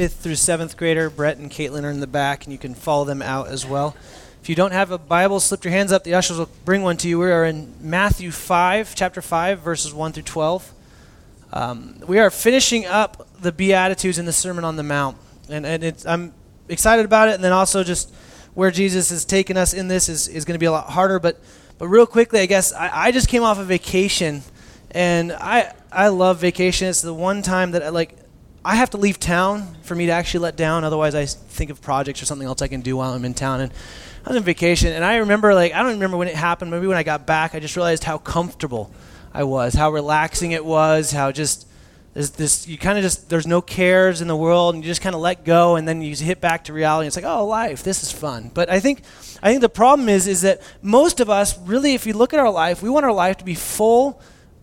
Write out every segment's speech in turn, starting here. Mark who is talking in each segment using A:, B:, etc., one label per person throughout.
A: fifth through seventh grader. Brett and Caitlin are in the back, and you can follow them out as well. If you don't have a Bible, slip your hands up. The ushers will bring one to you. We are in Matthew 5, chapter 5, verses 1 through 12. Um, we are finishing up the Beatitudes in the Sermon on the Mount. And, and I'm excited about it, and then also just where Jesus has taken us in this is, is going to be a lot harder. But, but real quickly, I guess I, I just came off a vacation, and I, I love vacation. It's the one time that I like I have to leave town for me to actually let down. Otherwise, I think of projects or something else I can do while I'm in town. And I was on vacation, and I remember, like, I don't remember when it happened. Maybe when I got back, I just realized how comfortable I was, how relaxing it was, how just there's this. You kind of just there's no cares in the world, and you just kind of let go, and then you hit back to reality. It's like, oh, life, this is fun. But I think, I think the problem is, is that most of us really, if you look at our life, we want our life to be full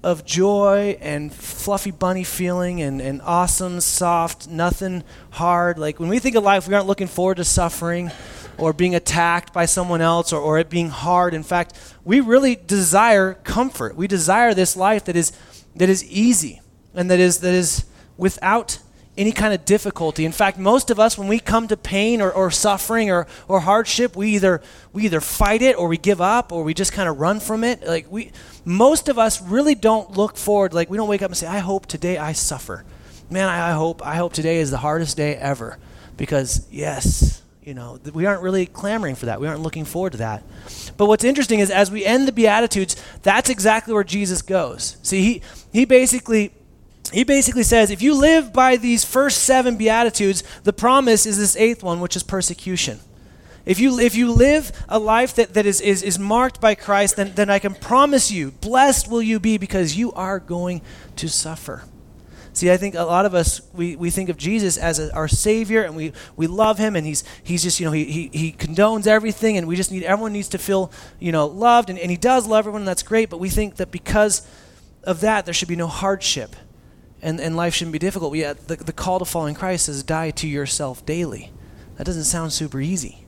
A: of joy and fluffy bunny feeling and, and awesome, soft, nothing hard. Like when we think of life, we aren't looking forward to suffering or being attacked by someone else or, or it being hard. In fact, we really desire comfort. We desire this life that is, that is easy and that is, that is without any kind of difficulty. In fact, most of us, when we come to pain or, or suffering or, or hardship, we either, we either fight it or we give up or we just kind of run from it. Like we, most of us really don't look forward. Like we don't wake up and say, I hope today I suffer. Man, I, I hope, I hope today is the hardest day ever. Because, yes, you know, we aren't really clamoring for that. We aren't looking forward to that. But what's interesting is as we end the Beatitudes, that's exactly where Jesus goes. See, he, he basically he basically says if you live by these first seven beatitudes the promise is this eighth one which is persecution. If you, if you live a life that, that is, is, is marked by christ then, then i can promise you blessed will you be because you are going to suffer. See i think a lot of us we, we think of jesus as a, our savior and we, we love him and he's, he's just you know he, he, he condones everything and we just need everyone needs to feel you know loved and, and he does love everyone and that's great but we think that because of that there should be no hardship and, and life shouldn't be difficult. Yet the, the call to following Christ is die to yourself daily. That doesn't sound super easy.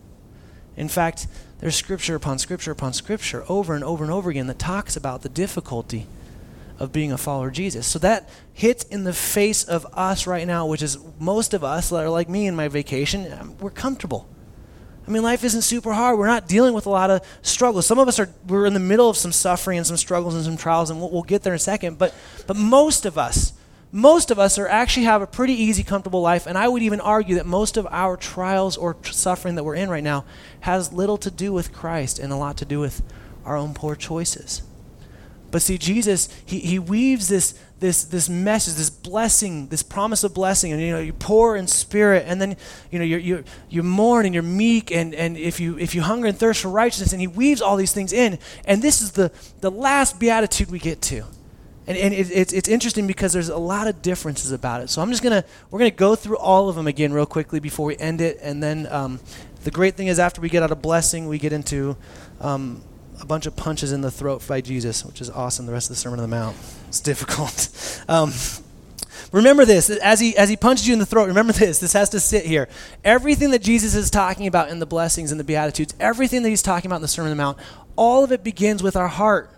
A: In fact, there's scripture upon scripture upon scripture over and over and over again that talks about the difficulty of being a follower of Jesus. So that hits in the face of us right now, which is most of us that are like me in my vacation, um, we're comfortable. I mean, life isn't super hard. We're not dealing with a lot of struggles. Some of us are we're in the middle of some suffering and some struggles and some trials, and we'll, we'll get there in a second. But but most of us most of us are actually have a pretty easy, comfortable life, and I would even argue that most of our trials or tr- suffering that we're in right now has little to do with Christ and a lot to do with our own poor choices. But see, Jesus, he, he weaves this, this, this message, this blessing, this promise of blessing, and you know, you're poor in spirit, and then you know, you're, you're, you mourn and you're meek, and, and if, you, if you hunger and thirst for righteousness, and he weaves all these things in, and this is the, the last beatitude we get to. And, and it, it's, it's interesting because there's a lot of differences about it. So I'm just to, we're to go through all of them again real quickly before we end it. And then um, the great thing is after we get out of blessing, we get into um, a bunch of punches in the throat by Jesus, which is awesome. The rest of the Sermon on the Mount. It's difficult. um, remember this as he as he punches you in the throat remember this this has to sit here everything that jesus is talking about in the blessings and the beatitudes everything that he's talking about in the sermon on the mount all of it begins with our heart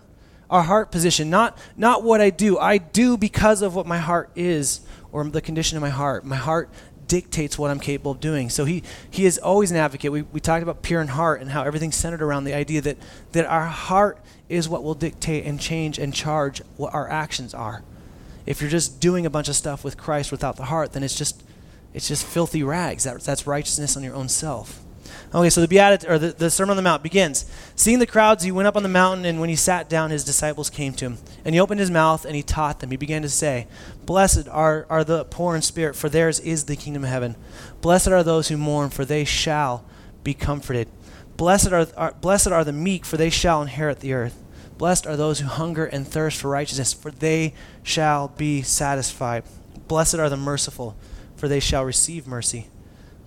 A: our heart position, not, not what I do. I do because of what my heart is or the condition of my heart. My heart dictates what I'm capable of doing. So he, he is always an advocate. We, we talked about pure in heart and how everything's centered around the idea that, that our heart is what will dictate and change and charge what our actions are. If you're just doing a bunch of stuff with Christ without the heart, then it's just it's just filthy rags. That, that's righteousness on your own self. Okay, so the Beat or the, the Sermon on the Mount begins. Seeing the crowds, he went up on the mountain, and when he sat down, his disciples came to him. And he opened his mouth and he taught them. He began to say, Blessed are, are the poor in spirit, for theirs is the kingdom of heaven. Blessed are those who mourn, for they shall be comforted. Blessed are, are, blessed are the meek, for they shall inherit the earth. Blessed are those who hunger and thirst for righteousness, for they shall be satisfied. Blessed are the merciful, for they shall receive mercy.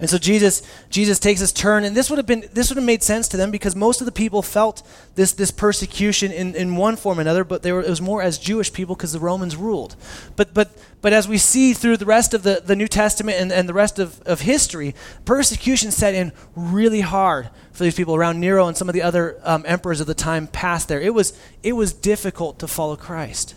A: And so Jesus, Jesus takes his turn, and this would have been this would have made sense to them because most of the people felt this this persecution in, in one form or another, but they were, it was more as Jewish people because the Romans ruled. But but but as we see through the rest of the, the New Testament and, and the rest of, of history, persecution set in really hard for these people around Nero and some of the other um, emperors of the time past there. It was it was difficult to follow Christ.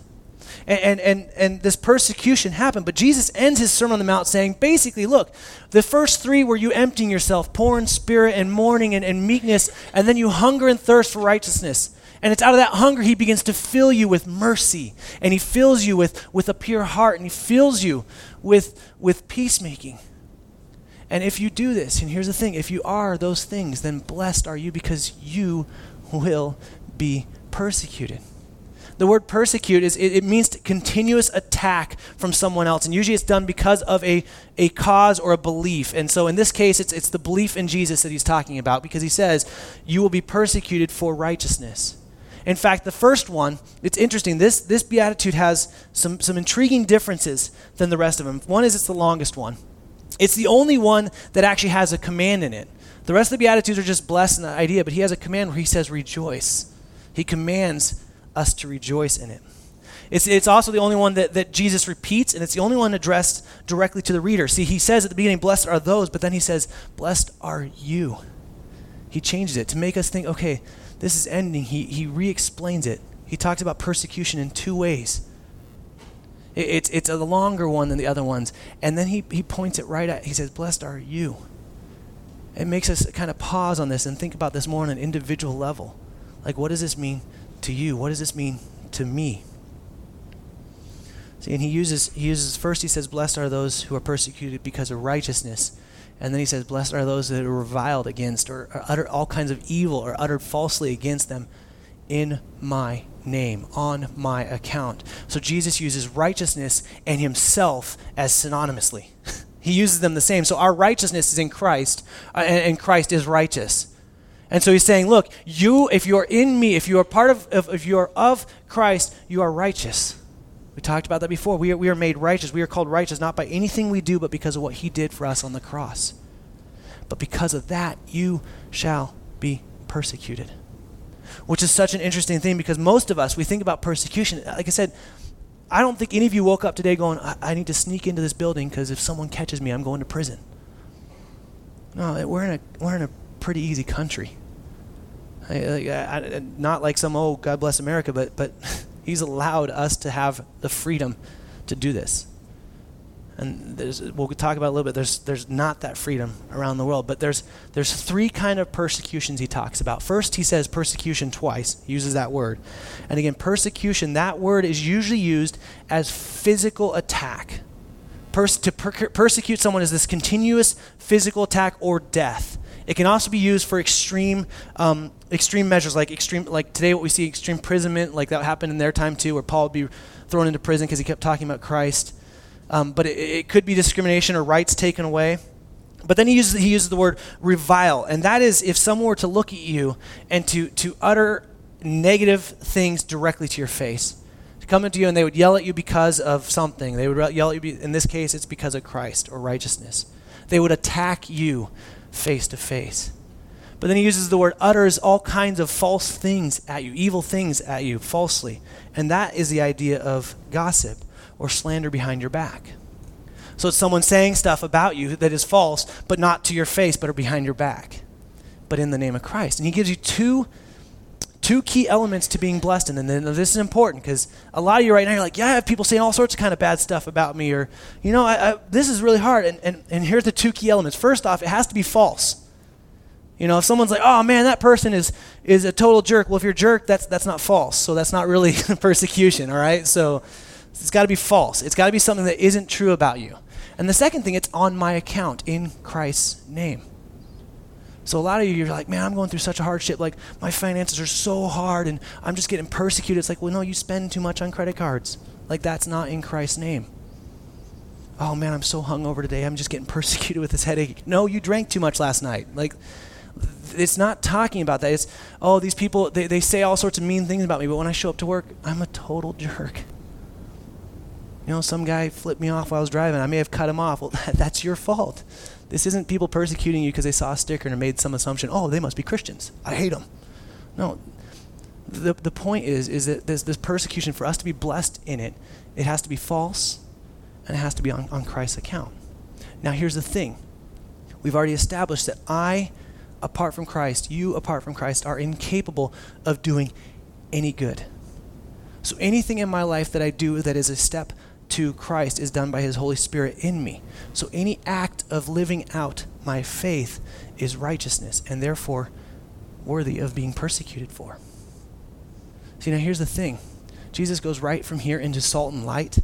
A: And, and, and, this persecution happened. But Jesus ends his Sermon on the Mount saying, basically, look, the first three were you emptying yourself, poor in spirit and mourning and, and meekness, and then you hunger and thirst for righteousness. And it's out of that hunger he begins to fill you with mercy. And he fills you with, with a pure heart. And he fills you with, with peacemaking. And if you do this, and here's the thing if you are those things, then blessed are you because you will be persecuted. The word persecute is it, it means continuous attack from someone else, and usually it's done because of a, a cause or a belief. And so in this case, it's, it's the belief in Jesus that he's talking about because he says, You will be persecuted for righteousness. In fact, the first one, it's interesting. This, this beatitude has some, some intriguing differences than the rest of them. One is it's the longest one, it's the only one that actually has a command in it. The rest of the Beatitudes are just blessed in the idea, but he has a command where he says, rejoice. He commands us to rejoice in it. It's, it's also the only one that, that Jesus repeats, and it's the only one addressed directly to the reader. See, he says at the beginning, Blessed are those, but then he says, Blessed are you. He changes it to make us think, okay, this is ending. He, he re explains it. He talks about persecution in two ways. It, it's, it's a longer one than the other ones. And then he, he points it right at, he says, Blessed are you. It makes us kind of pause on this and think about this more on an individual level. Like, what does this mean to you? What does this mean to me? See, and he uses he uses first he says, Blessed are those who are persecuted because of righteousness. And then he says, Blessed are those that are reviled against or, or utter all kinds of evil or uttered falsely against them in my name, on my account. So Jesus uses righteousness and himself as synonymously. he uses them the same. So our righteousness is in Christ, uh, and, and Christ is righteous. And so he's saying, look, you, if you are in me, if you are part of, if, if you are of Christ, you are righteous. We talked about that before. We are, we are made righteous. We are called righteous not by anything we do, but because of what he did for us on the cross. But because of that, you shall be persecuted. Which is such an interesting thing because most of us, we think about persecution. Like I said, I don't think any of you woke up today going, I, I need to sneak into this building because if someone catches me, I'm going to prison. No, we're in a, we're in a pretty easy country. I, uh, I, uh, not like some oh God bless America, but but He's allowed us to have the freedom to do this. And we'll talk about a little bit. There's there's not that freedom around the world, but there's there's three kind of persecutions he talks about. First, he says persecution twice. He uses that word, and again, persecution. That word is usually used as physical attack. To per- persecute someone is this continuous physical attack or death. It can also be used for extreme, um, extreme measures, like extreme, like today what we see extreme imprisonment, like that happened in their time too, where Paul would be thrown into prison because he kept talking about Christ. Um, but it, it, could be discrimination or rights taken away. But then he uses he uses the word revile, and that is if someone were to look at you and to to utter negative things directly to your face, to come into you and they would yell at you because of something. They would yell at you. In this case, it's because of Christ or righteousness. They would attack you face to face. But then he uses the word utters all kinds of false things at you, evil things at you, falsely. And that is the idea of gossip or slander behind your back. So it's someone saying stuff about you that is false, but not to your face, but are behind your back, but in the name of Christ. And he gives you two two key elements to being blessed. And then this is important because a lot of you right now, you're like, yeah, I have people saying all sorts of kind of bad stuff about me, or, you know, I, I, this is really hard. And, and, and here's the two key elements. First off, it has to be false. You know, if someone's like, oh man, that person is, is a total jerk. Well, if you're a jerk, that's, that's not false. So that's not really persecution, all right? So it's got to be false. It's got to be something that isn't true about you. And the second thing, it's on my account in Christ's name. So a lot of you, you're like, man, I'm going through such a hardship. Like my finances are so hard, and I'm just getting persecuted. It's like, well, no, you spend too much on credit cards. Like that's not in Christ's name. Oh man, I'm so hungover today. I'm just getting persecuted with this headache. No, you drank too much last night. Like it's not talking about that. It's oh, these people they, they say all sorts of mean things about me, but when I show up to work, I'm a total jerk. You know, some guy flipped me off while I was driving. I may have cut him off. Well, that's your fault. This isn't people persecuting you because they saw a sticker and made some assumption, oh, they must be Christians. I hate them. No. The, the point is, is that this, this persecution, for us to be blessed in it, it has to be false and it has to be on, on Christ's account. Now, here's the thing we've already established that I, apart from Christ, you, apart from Christ, are incapable of doing any good. So anything in my life that I do that is a step to Christ is done by His Holy Spirit in me. So any act of living out my faith is righteousness and therefore worthy of being persecuted for. See, now here's the thing Jesus goes right from here into salt and light.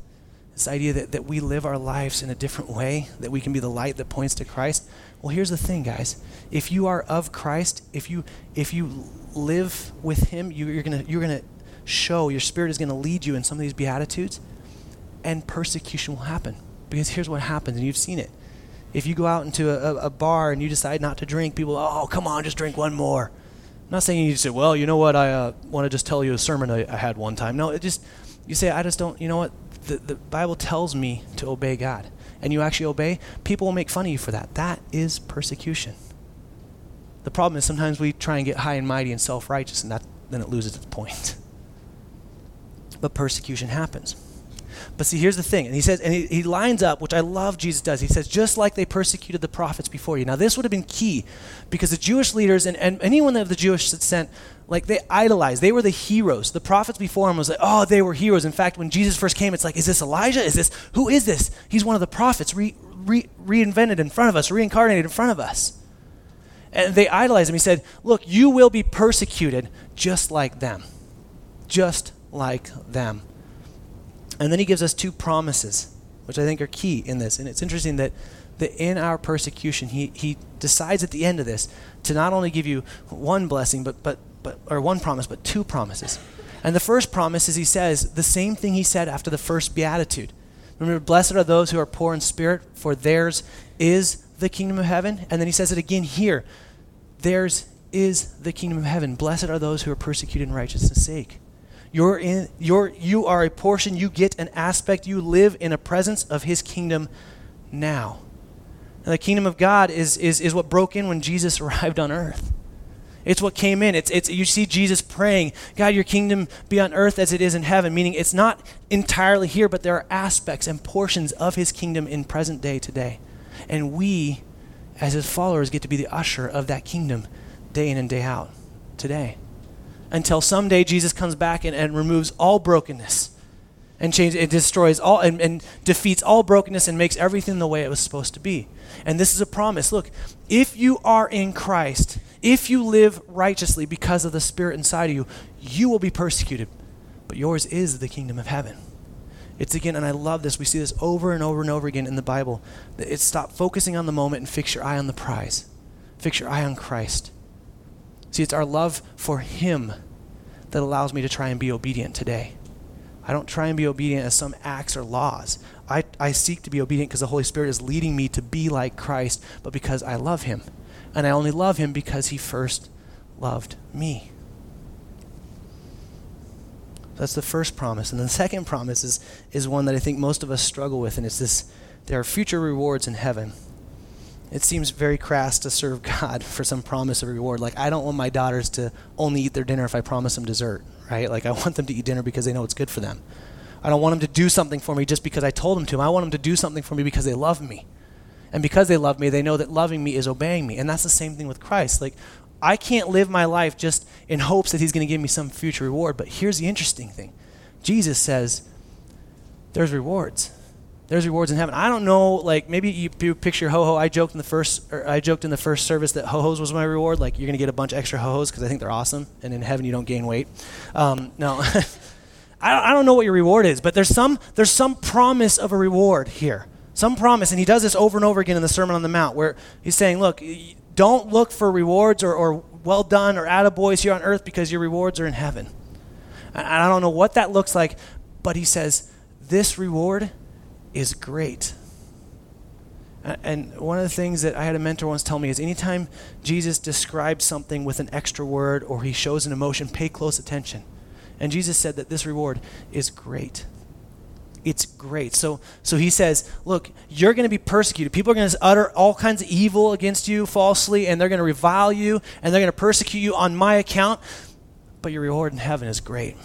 A: This idea that, that we live our lives in a different way, that we can be the light that points to Christ. Well, here's the thing, guys. If you are of Christ, if you if you live with Him, you, you're gonna you're gonna show, your spirit is going to lead you in some of these Beatitudes, and persecution will happen. Because here's what happens, and you've seen it. If you go out into a, a bar and you decide not to drink, people, oh, come on, just drink one more. I'm not saying you say, well, you know what, I uh, want to just tell you a sermon I, I, had one time. No, it just, you say, I just don't, you know what, the, the Bible tells me to obey God. And you actually obey, people will make fun of you for that. That is persecution. The problem is sometimes we try and get high and mighty and self righteous, and that, then it loses its point. but persecution happens. But see, here's the thing. And he says, and he, he lines up, which I love Jesus does. He says, just like they persecuted the prophets before you. Now, this would have been key because the Jewish leaders and, and anyone of the Jewish sent, like they idolized. They were the heroes. The prophets before him was like, oh, they were heroes. In fact, when Jesus first came, it's like, is this Elijah? Is this, who is this? He's one of the prophets re, re, reinvented in front of us, reincarnated in front of us. And they idolized him. He said, look, you will be persecuted just like them. Just like them. And then he gives us two promises, which I think are key in this. And it's interesting that, that in our persecution, he, he decides at the end of this to not only give you one blessing, but, but, but, or one promise, but two promises. And the first promise is he says the same thing he said after the first beatitude. Remember, blessed are those who are poor in spirit, for theirs is the kingdom of heaven. And then he says it again here theirs is the kingdom of heaven. Blessed are those who are persecuted in righteousness' sake. You're in, you're, you are a portion, you get an aspect, you live in a presence of his kingdom now. And the kingdom of God is, is, is what broke in when Jesus arrived on earth. It's what came in. It's, it's, you see Jesus praying, God, your kingdom be on earth as it is in heaven, meaning it's not entirely here, but there are aspects and portions of his kingdom in present day today. And we, as his followers, get to be the usher of that kingdom day in and day out today until someday Jesus comes back and, and removes all brokenness and change it destroys all and, and defeats all brokenness and makes everything the way it was supposed to be. And this is a promise. Look, if you are in Christ, if you live righteously because of the Spirit inside of you, you will be persecuted. But yours is the kingdom of heaven. It's again, and I love this. We see this over and over and over again in the Bible. It's stop focusing on the moment and fix your eye on the prize. Fix your eye on Christ. See, it's our love for Him that allows me to try and be obedient today. I don't try and be obedient as some acts or laws. I, I seek to be obedient because the Holy Spirit is leading me to be like Christ, but because I love Him. And I only love Him because He first loved me. That's the first promise. And the second promise is, is one that I think most of us struggle with, and it's this there are future rewards in heaven. It seems very crass to serve God for some promise of reward. Like, I don't want my daughters to only eat their dinner if I promise them dessert, right? Like, I want them to eat dinner because they know it's good for them. I don't want them to do something for me just because I told them to. I want them to do something for me because they love me. And because they love me, they know that loving me is obeying me. And that's the same thing with Christ. Like, I can't live my life just in hopes that He's going to give me some future reward. But here's the interesting thing Jesus says, there's rewards there's rewards in heaven. I don't know, like maybe you, you picture ho ho. I joked in the first, I joked in the first service that ho hos was my reward. Like you're gonna get a bunch of extra ho hos because I think they're awesome, and in heaven you don't gain weight. Um, no, I, don't, I don't know what your reward is, but there's some there's some promise of a reward here, some promise, and he does this over and over again in the Sermon on the Mount, where he's saying, look, don't look for rewards or, or well done or attaboys here on earth because your rewards are in heaven. And I don't know what that looks like, but he says this reward is great. And one of the things that I had a mentor once tell me is anytime Jesus describes something with an extra word or he shows an emotion, pay close attention. And Jesus said that this reward is great. it's great. So, so he says, look, you're going to be persecuted. People are going to utter all kinds of evil against you falsely, and they're going to revile you, and they're going to persecute you on my account. But your reward in heaven is great.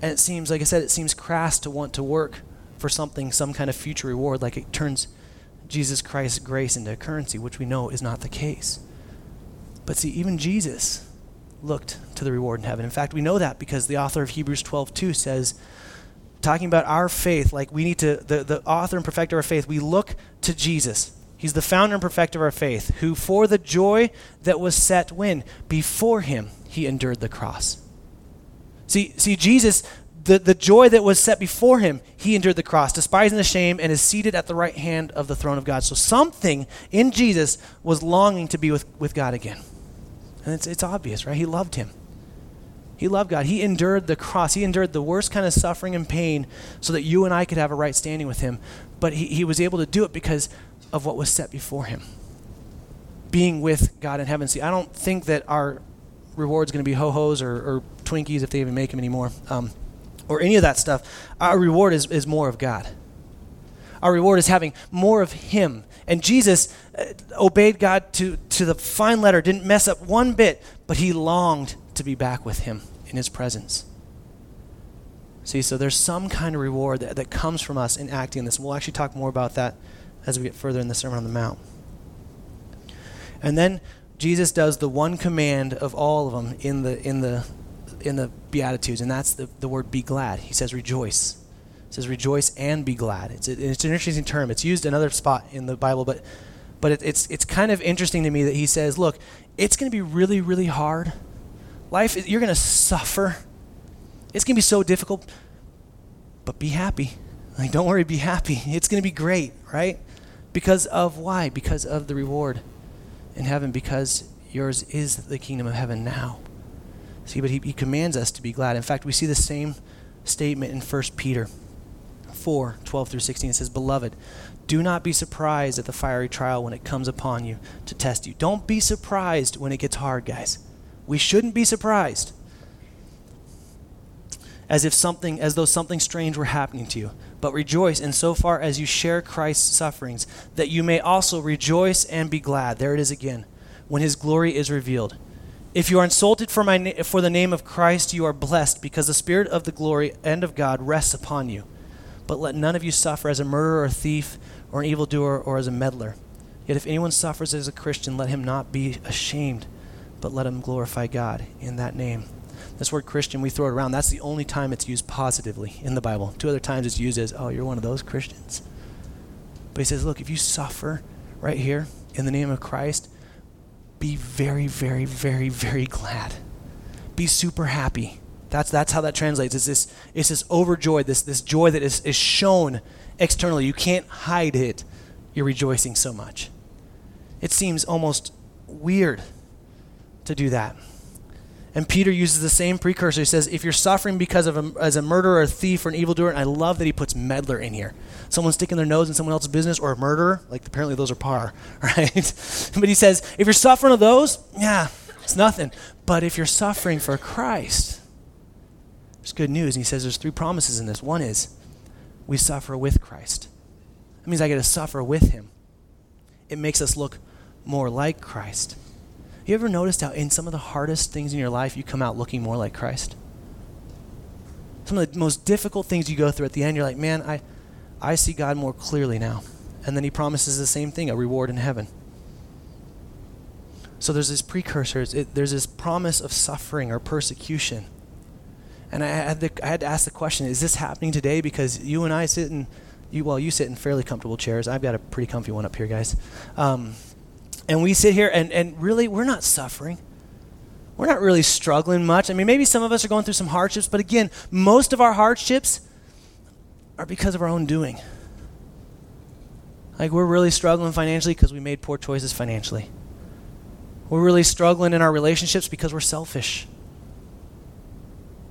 A: And it seems, like I said, it seems crass to want to work for something, some kind of future reward, like it turns Jesus Christ's grace into a currency, which we know is not the case. But see, even Jesus looked to the reward in heaven. In fact, we know that because the author of Hebrews 12 2 says, talking about our faith, like we need to, the, the author and perfecter of our faith, we look to Jesus. He's the founder and perfecter of our faith, who for the joy that was set when? Before him, he endured the cross. See, see Jesus, the, the joy that was set before him, he endured the cross, despising the shame, and is seated at the right hand of the throne of God. So something in Jesus was longing to be with, with God again. And it's, it's obvious, right? He loved him. He loved God. He endured the cross. He endured the worst kind of suffering and pain so that you and I could have a right standing with him. But he, he was able to do it because of what was set before him being with God in heaven. See, I don't think that our reward's going to be ho hos or, or, Twinkies if they even make them anymore, um, or any of that stuff. Our reward is, is more of God. Our reward is having more of Him. And Jesus uh, obeyed God to, to the fine letter, didn't mess up one bit, but he longed to be back with Him in His presence. See, so there's some kind of reward that, that comes from us in acting in this. We'll actually talk more about that as we get further in the Sermon on the Mount. And then Jesus does the one command of all of them in the in the in the Beatitudes, and that's the, the word be glad. He says rejoice. Says rejoice and be glad. It's, a, it's an interesting term. It's used another spot in the Bible, but but it, it's it's kind of interesting to me that he says, look, it's going to be really really hard. Life you're going to suffer. It's going to be so difficult, but be happy. Like don't worry, be happy. It's going to be great, right? Because of why? Because of the reward in heaven because yours is the kingdom of heaven now. See, but he, he commands us to be glad. In fact, we see the same statement in 1 Peter 4 12 through 16. It says, Beloved, do not be surprised at the fiery trial when it comes upon you to test you. Don't be surprised when it gets hard, guys. We shouldn't be surprised. As if something, as though something strange were happening to you. But rejoice in so far as you share Christ's sufferings, that you may also rejoice and be glad. There it is again, when his glory is revealed. If you are insulted for, my na- for the name of Christ, you are blessed, because the Spirit of the glory and of God rests upon you. But let none of you suffer as a murderer or a thief or an evildoer or as a meddler. Yet if anyone suffers as a Christian, let him not be ashamed, but let him glorify God in that name. This word Christian, we throw it around. That's the only time it's used positively in the Bible. Two other times it's used as, oh, you're one of those Christians. But he says, look, if you suffer right here in the name of Christ, be very, very, very, very glad. Be super happy. That's, that's how that translates. It's this, it's this overjoyed, this, this joy that is, is shown externally. You can't hide it. You're rejoicing so much. It seems almost weird to do that. And Peter uses the same precursor. He says, if you're suffering because of a, as a murderer, a thief, or an evildoer, and I love that he puts meddler in here. Someone sticking their nose in someone else's business, or a murderer, like apparently those are par, right? but he says, if you're suffering of those, yeah, it's nothing. But if you're suffering for Christ, there's good news. And he says there's three promises in this. One is, we suffer with Christ. That means I get to suffer with him. It makes us look more like Christ. You ever noticed how in some of the hardest things in your life you come out looking more like Christ? Some of the most difficult things you go through at the end, you're like, man, I, I see God more clearly now. And then he promises the same thing a reward in heaven. So there's this precursor, it, there's this promise of suffering or persecution. And I had, the, I had to ask the question is this happening today? Because you and I sit in, you, well, you sit in fairly comfortable chairs. I've got a pretty comfy one up here, guys. Um, and we sit here and, and really, we're not suffering. We're not really struggling much. I mean, maybe some of us are going through some hardships, but again, most of our hardships are because of our own doing. Like, we're really struggling financially because we made poor choices financially. We're really struggling in our relationships because we're selfish.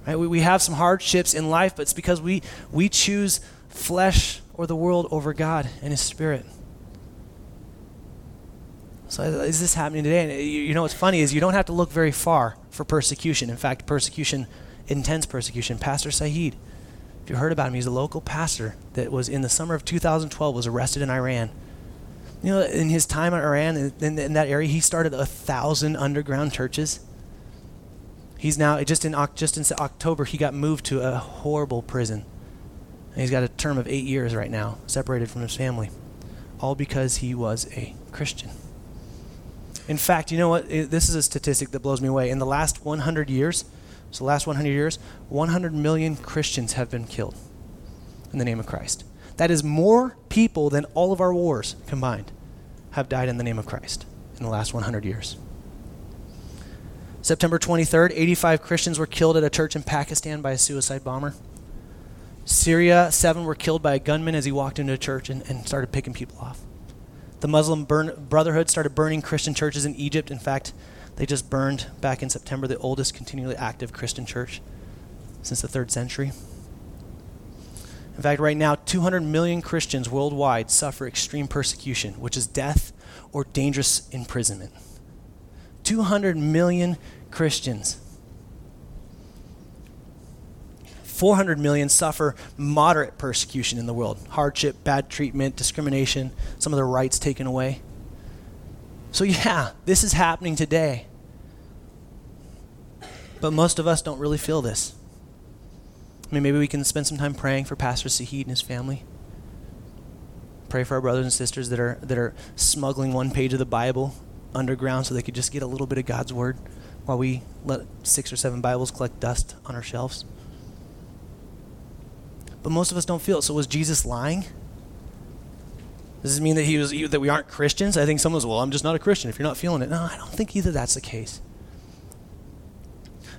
A: Right? We, we have some hardships in life, but it's because we, we choose flesh or the world over God and His Spirit. So is this happening today? And you know what's funny is you don't have to look very far for persecution. In fact, persecution, intense persecution. Pastor Saeed, if you heard about him. He's a local pastor that was in the summer of 2012 was arrested in Iran. You know, in his time in Iran, in, in that area, he started a thousand underground churches. He's now just in just in October he got moved to a horrible prison. And he's got a term of eight years right now, separated from his family, all because he was a Christian. In fact, you know what? This is a statistic that blows me away. In the last 100 years, so the last 100 years, 100 million Christians have been killed in the name of Christ. That is more people than all of our wars combined have died in the name of Christ in the last 100 years. September 23rd, 85 Christians were killed at a church in Pakistan by a suicide bomber. Syria, seven were killed by a gunman as he walked into a church and, and started picking people off. The Muslim burn, Brotherhood started burning Christian churches in Egypt. In fact, they just burned back in September the oldest continually active Christian church since the third century. In fact, right now, 200 million Christians worldwide suffer extreme persecution, which is death or dangerous imprisonment. 200 million Christians. 400 million suffer moderate persecution in the world hardship, bad treatment, discrimination, some of their rights taken away. So, yeah, this is happening today. But most of us don't really feel this. I mean, maybe we can spend some time praying for Pastor Saeed and his family. Pray for our brothers and sisters that are, that are smuggling one page of the Bible underground so they could just get a little bit of God's word while we let six or seven Bibles collect dust on our shelves. But most of us don't feel it. So was Jesus lying? Does this mean that he was that we aren't Christians? I think someone's well, I'm just not a Christian if you're not feeling it. No, I don't think either that's the case.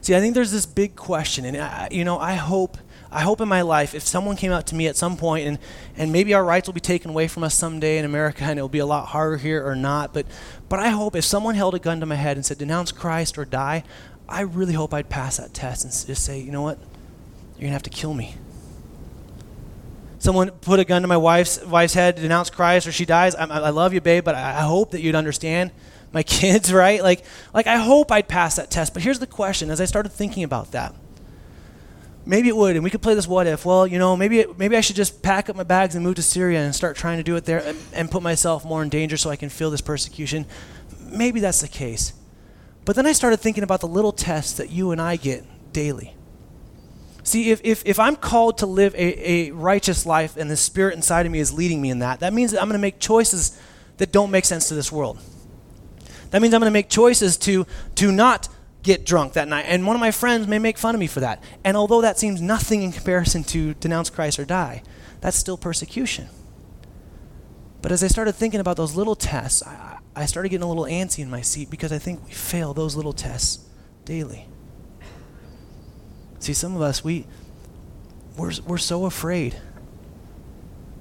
A: See, I think there's this big question, and I, you know, I hope I hope in my life, if someone came up to me at some point, and, and maybe our rights will be taken away from us someday in America, and it'll be a lot harder here or not, but, but I hope if someone held a gun to my head and said, denounce Christ or die, I really hope I'd pass that test and just say, you know what? You're to have to kill me. Someone put a gun to my wife's, wife's head, denounce Christ, or she dies. I, I love you, babe, but I, I hope that you'd understand my kids, right? Like, like I hope I'd pass that test. But here's the question: as I started thinking about that, maybe it would, and we could play this what if. Well, you know, maybe maybe I should just pack up my bags and move to Syria and start trying to do it there and, and put myself more in danger so I can feel this persecution. Maybe that's the case. But then I started thinking about the little tests that you and I get daily. See, if, if, if I'm called to live a, a righteous life and the Spirit inside of me is leading me in that, that means that I'm going to make choices that don't make sense to this world. That means I'm going to make choices to, to not get drunk that night. And one of my friends may make fun of me for that. And although that seems nothing in comparison to denounce Christ or die, that's still persecution. But as I started thinking about those little tests, I, I started getting a little antsy in my seat because I think we fail those little tests daily. See, some of us, we, we're, we're so afraid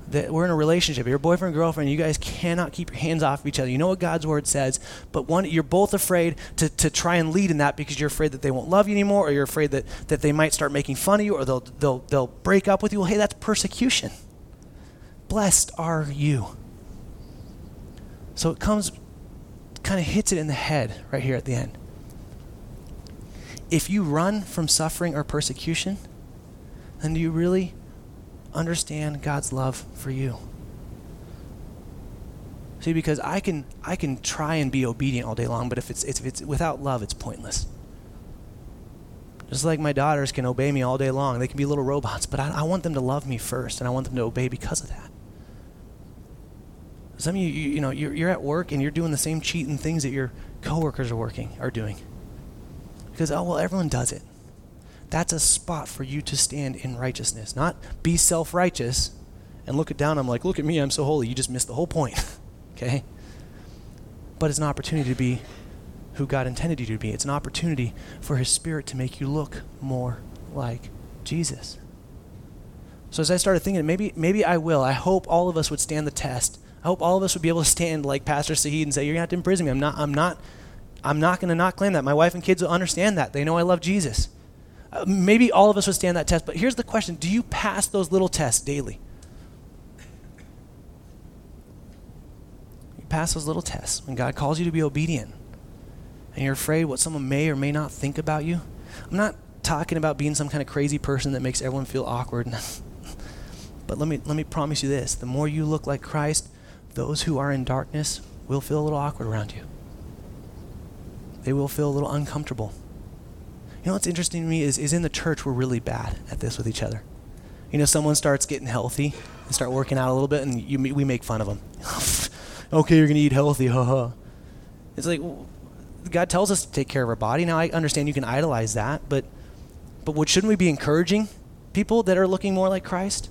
A: that we're in a relationship, you're boyfriend girlfriend, you guys cannot keep your hands off of each other. You know what God's word says, but one, you're both afraid to, to try and lead in that because you're afraid that they won't love you anymore, or you're afraid that, that they might start making fun of you, or they'll, they'll, they'll break up with you. Well, hey, that's persecution. Blessed are you. So it comes, kind of hits it in the head right here at the end. If you run from suffering or persecution, then do you really understand God's love for you. See, because I can I can try and be obedient all day long, but if it's, if it's without love, it's pointless. Just like my daughters can obey me all day long, they can be little robots, but I, I want them to love me first, and I want them to obey because of that. Some of you, you, you know, you're, you're at work and you're doing the same cheating things that your coworkers are working are doing. Because oh well, everyone does it. That's a spot for you to stand in righteousness, not be self righteous and look it down. I'm like, look at me, I'm so holy. You just missed the whole point. okay? But it's an opportunity to be who God intended you to be. It's an opportunity for His Spirit to make you look more like Jesus. So as I started thinking, maybe maybe I will. I hope all of us would stand the test. I hope all of us would be able to stand like Pastor Saeed and say, "You're gonna have to imprison me. I'm not. I'm not. I'm not gonna not claim that. My wife and kids will understand that. They know I love Jesus." Uh, maybe all of us would stand that test, but here's the question Do you pass those little tests daily? You pass those little tests when God calls you to be obedient and you're afraid what someone may or may not think about you. I'm not talking about being some kind of crazy person that makes everyone feel awkward. but let me let me promise you this: the more you look like Christ, those who are in darkness will feel a little awkward around you. They will feel a little uncomfortable. You know what's interesting to me is, is in the church we're really bad at this with each other. You know, someone starts getting healthy and start working out a little bit, and you, we make fun of them. okay, you're going to eat healthy, haha. It's like God tells us to take care of our body. Now I understand you can idolize that, but but what shouldn't we be encouraging people that are looking more like Christ?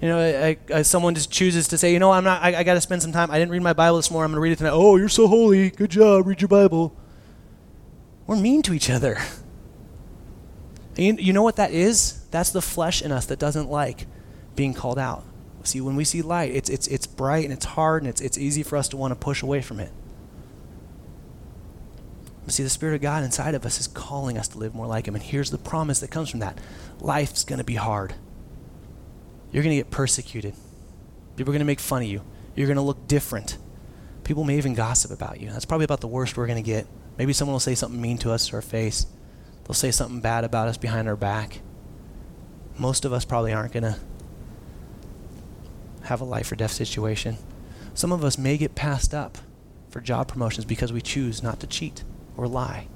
A: You know, I, I, someone just chooses to say, you know, I'm not. I, I got to spend some time. I didn't read my Bible this morning. I'm going to read it tonight. Oh, you're so holy. Good job. Read your Bible. We're mean to each other. You, you know what that is? That's the flesh in us that doesn't like being called out. See, when we see light, it's it's it's bright and it's hard and it's it's easy for us to want to push away from it. But see, the Spirit of God inside of us is calling us to live more like Him. And here's the promise that comes from that life's going to be hard. You're going to get persecuted. People are going to make fun of you. You're going to look different. People may even gossip about you. That's probably about the worst we're going to get. Maybe someone will say something mean to us to our face. They'll say something bad about us behind our back. Most of us probably aren't going to have a life or death situation. Some of us may get passed up for job promotions because we choose not to cheat or lie.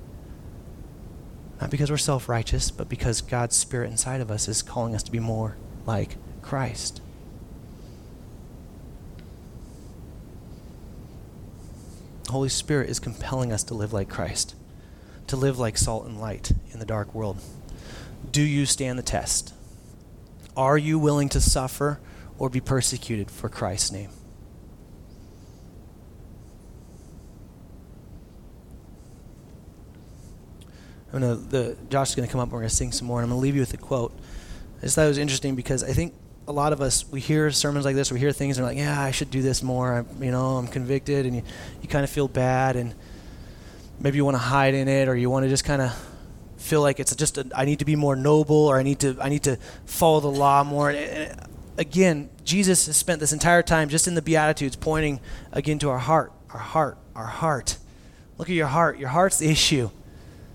A: Not because we're self righteous, but because God's Spirit inside of us is calling us to be more like Christ. The Holy Spirit is compelling us to live like Christ, to live like salt and light in the dark world. Do you stand the test? Are you willing to suffer or be persecuted for Christ's name? I'm gonna the Josh is gonna come up and we're gonna sing some more. And I'm gonna leave you with a quote. I just thought it was interesting because I think a lot of us we hear sermons like this, we hear things and we're like, yeah, I should do this more. I'm, you know, I'm convicted, and you, you kind of feel bad, and maybe you want to hide in it, or you want to just kind of feel like it's just a, I need to be more noble, or I need to I need to follow the law more. And again, Jesus has spent this entire time just in the Beatitudes pointing again to our heart, our heart, our heart. Look at your heart. Your heart's the issue.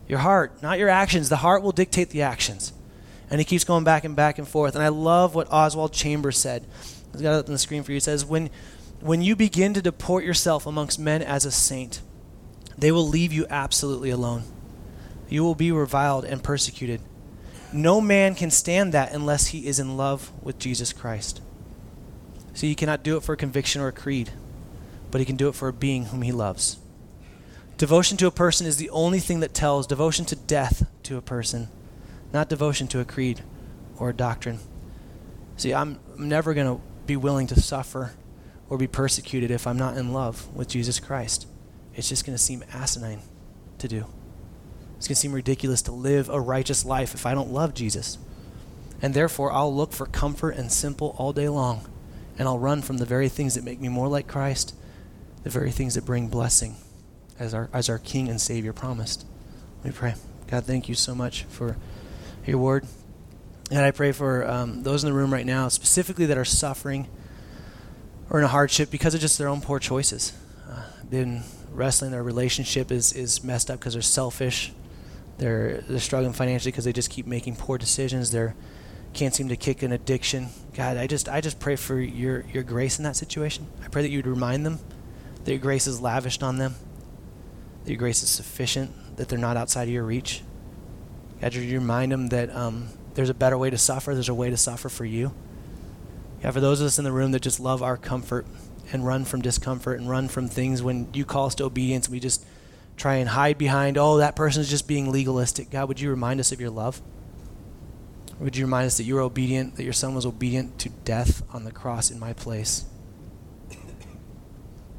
A: Your heart, not your actions. The heart will dictate the actions. And he keeps going back and back and forth. And I love what Oswald Chambers said. I've got it up on the screen for you. He says, when, when you begin to deport yourself amongst men as a saint, they will leave you absolutely alone. You will be reviled and persecuted. No man can stand that unless he is in love with Jesus Christ. See, he cannot do it for a conviction or a creed, but he can do it for a being whom he loves. Devotion to a person is the only thing that tells devotion to death to a person, not devotion to a creed or a doctrine. See, I'm, never going to be willing to suffer or be persecuted if I'm not in love with Jesus Christ. It's just going to seem asinine to do. It's going to seem ridiculous to live a righteous life if I don't love Jesus. And therefore, I'll look for comfort and simple all day long. And I'll run from the very things that make me more like Christ, the very things that bring blessing as our, as our King and Savior promised. Let me pray. God, thank you so much for your word. And I pray for um, those in the room right now, specifically that are suffering or in a hardship because of just their own poor choices. Uh, been wrestling, their relationship is, is messed up because they're selfish. They're, they're struggling financially because they just keep making poor decisions. They can't seem to kick an addiction. God, I just I just pray for your, your grace in that situation. I pray that you'd remind them that your grace is lavished on them that your grace is sufficient, that they're not outside of your reach. God, you remind them that um, there's a better way to suffer, there's a way to suffer for you. God, for those of us in the room that just love our comfort and run from discomfort and run from things when you call us to obedience, we just try and hide behind, oh, that person is just being legalistic. God, would you remind us of your love? Would you remind us that you were obedient, that your son was obedient to death on the cross in my place?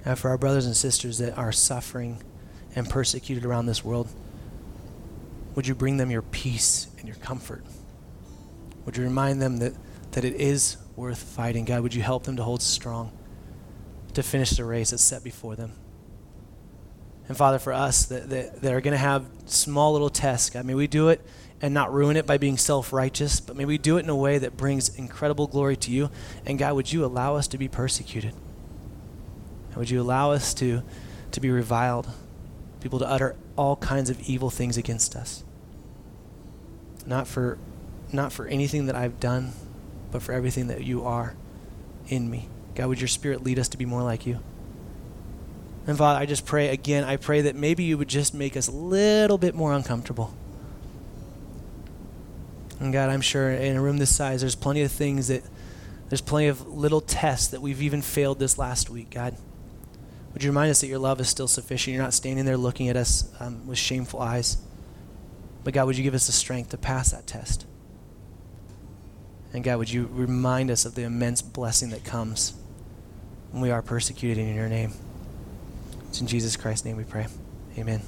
A: And for our brothers and sisters that are suffering, and persecuted around this world, would you bring them your peace and your comfort? Would you remind them that, that it is worth fighting? God, would you help them to hold strong, to finish the race that's set before them? And Father, for us that, that, that are going to have small little tests, God, may we do it and not ruin it by being self righteous, but may we do it in a way that brings incredible glory to you. And God, would you allow us to be persecuted? And would you allow us to, to be reviled? people to utter all kinds of evil things against us. not for not for anything that I've done, but for everything that you are in me. God, would your spirit lead us to be more like you? And Father, I just pray again, I pray that maybe you would just make us a little bit more uncomfortable. And God, I'm sure in a room this size, there's plenty of things that, there's plenty of little tests that we've even failed this last week, God. Would you remind us that your love is still sufficient? You're not standing there looking at us um, with shameful eyes. But God, would you give us the strength to pass that test? And God, would you remind us of the immense blessing that comes when we are persecuted in your name? It's in Jesus Christ's name we pray. Amen.